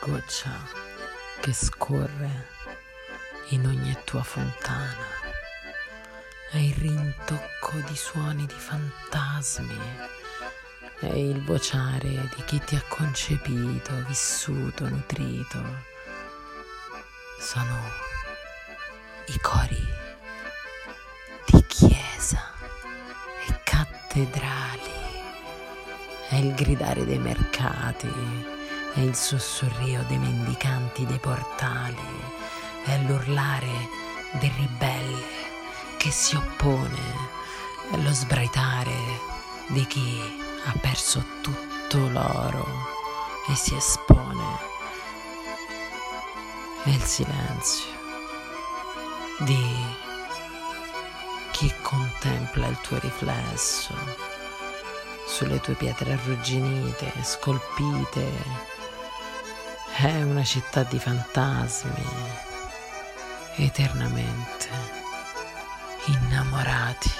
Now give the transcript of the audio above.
goccia che scorre in ogni tua fontana. È il rintocco di suoni di fantasmi, è il vociare di chi ti ha concepito, vissuto, nutrito. Sono i cori di chiesa e cattedrali, è il gridare dei mercati è il sussurrio dei mendicanti dei portali, è l'urlare del ribelle che si oppone, è lo sbraitare di chi ha perso tutto l'oro e si espone, è il silenzio di chi contempla il tuo riflesso sulle tue pietre arrugginite, scolpite è una città di fantasmi, eternamente innamorati.